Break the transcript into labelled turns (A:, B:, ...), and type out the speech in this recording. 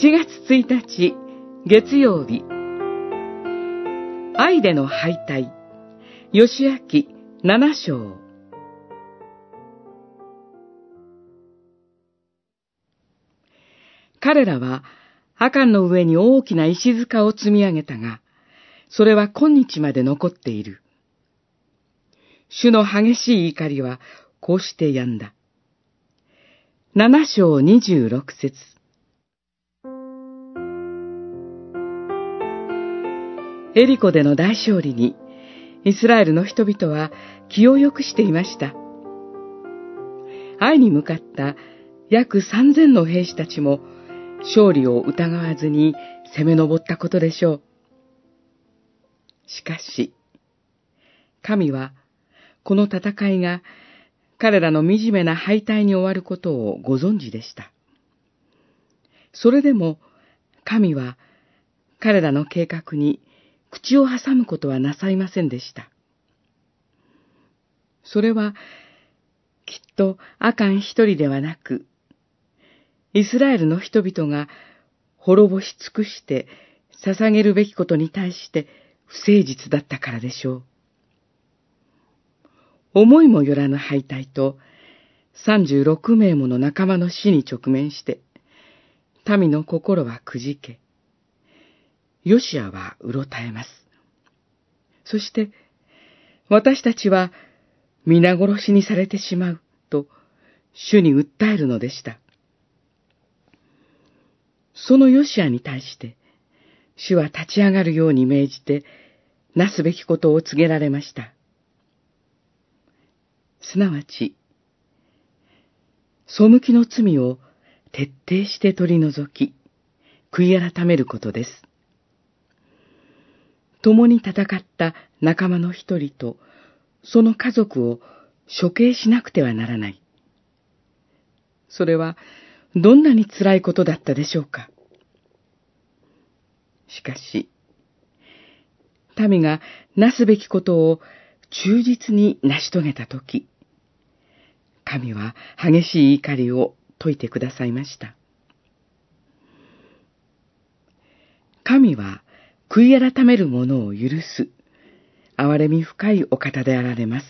A: 1日月曜日愛での敗退吉明七章彼らはアカンの上に大きな石塚を積み上げたが、それは今日まで残っている。主の激しい怒りはこうして止んだ。七章二十六節エリコでの大勝利に、イスラエルの人々は気を良くしていました。愛に向かった約三千の兵士たちも勝利を疑わずに攻め上ったことでしょう。しかし、神はこの戦いが彼らの惨めな敗退に終わることをご存知でした。それでも神は彼らの計画に口を挟むことはなさいませんでした。それはきっとアカン一人ではなく、イスラエルの人々が滅ぼし尽くして捧げるべきことに対して不誠実だったからでしょう。思いもよらぬ敗退と36名もの仲間の死に直面して、民の心はくじけ、ヨシアはうろたえます。そして、私たちは皆殺しにされてしまうと主に訴えるのでした。そのヨシアに対して、主は立ち上がるように命じて、なすべきことを告げられました。すなわち、背きの罪を徹底して取り除き、悔い改めることです。共に戦った仲間の一人と、その家族を処刑しなくてはならない。それは、どんなに辛いことだったでしょうか。しかし、民がなすべきことを忠実に成し遂げたとき、神は激しい怒りを解いてくださいました。神は悔い改める者を許す、憐れみ深いお方であられます。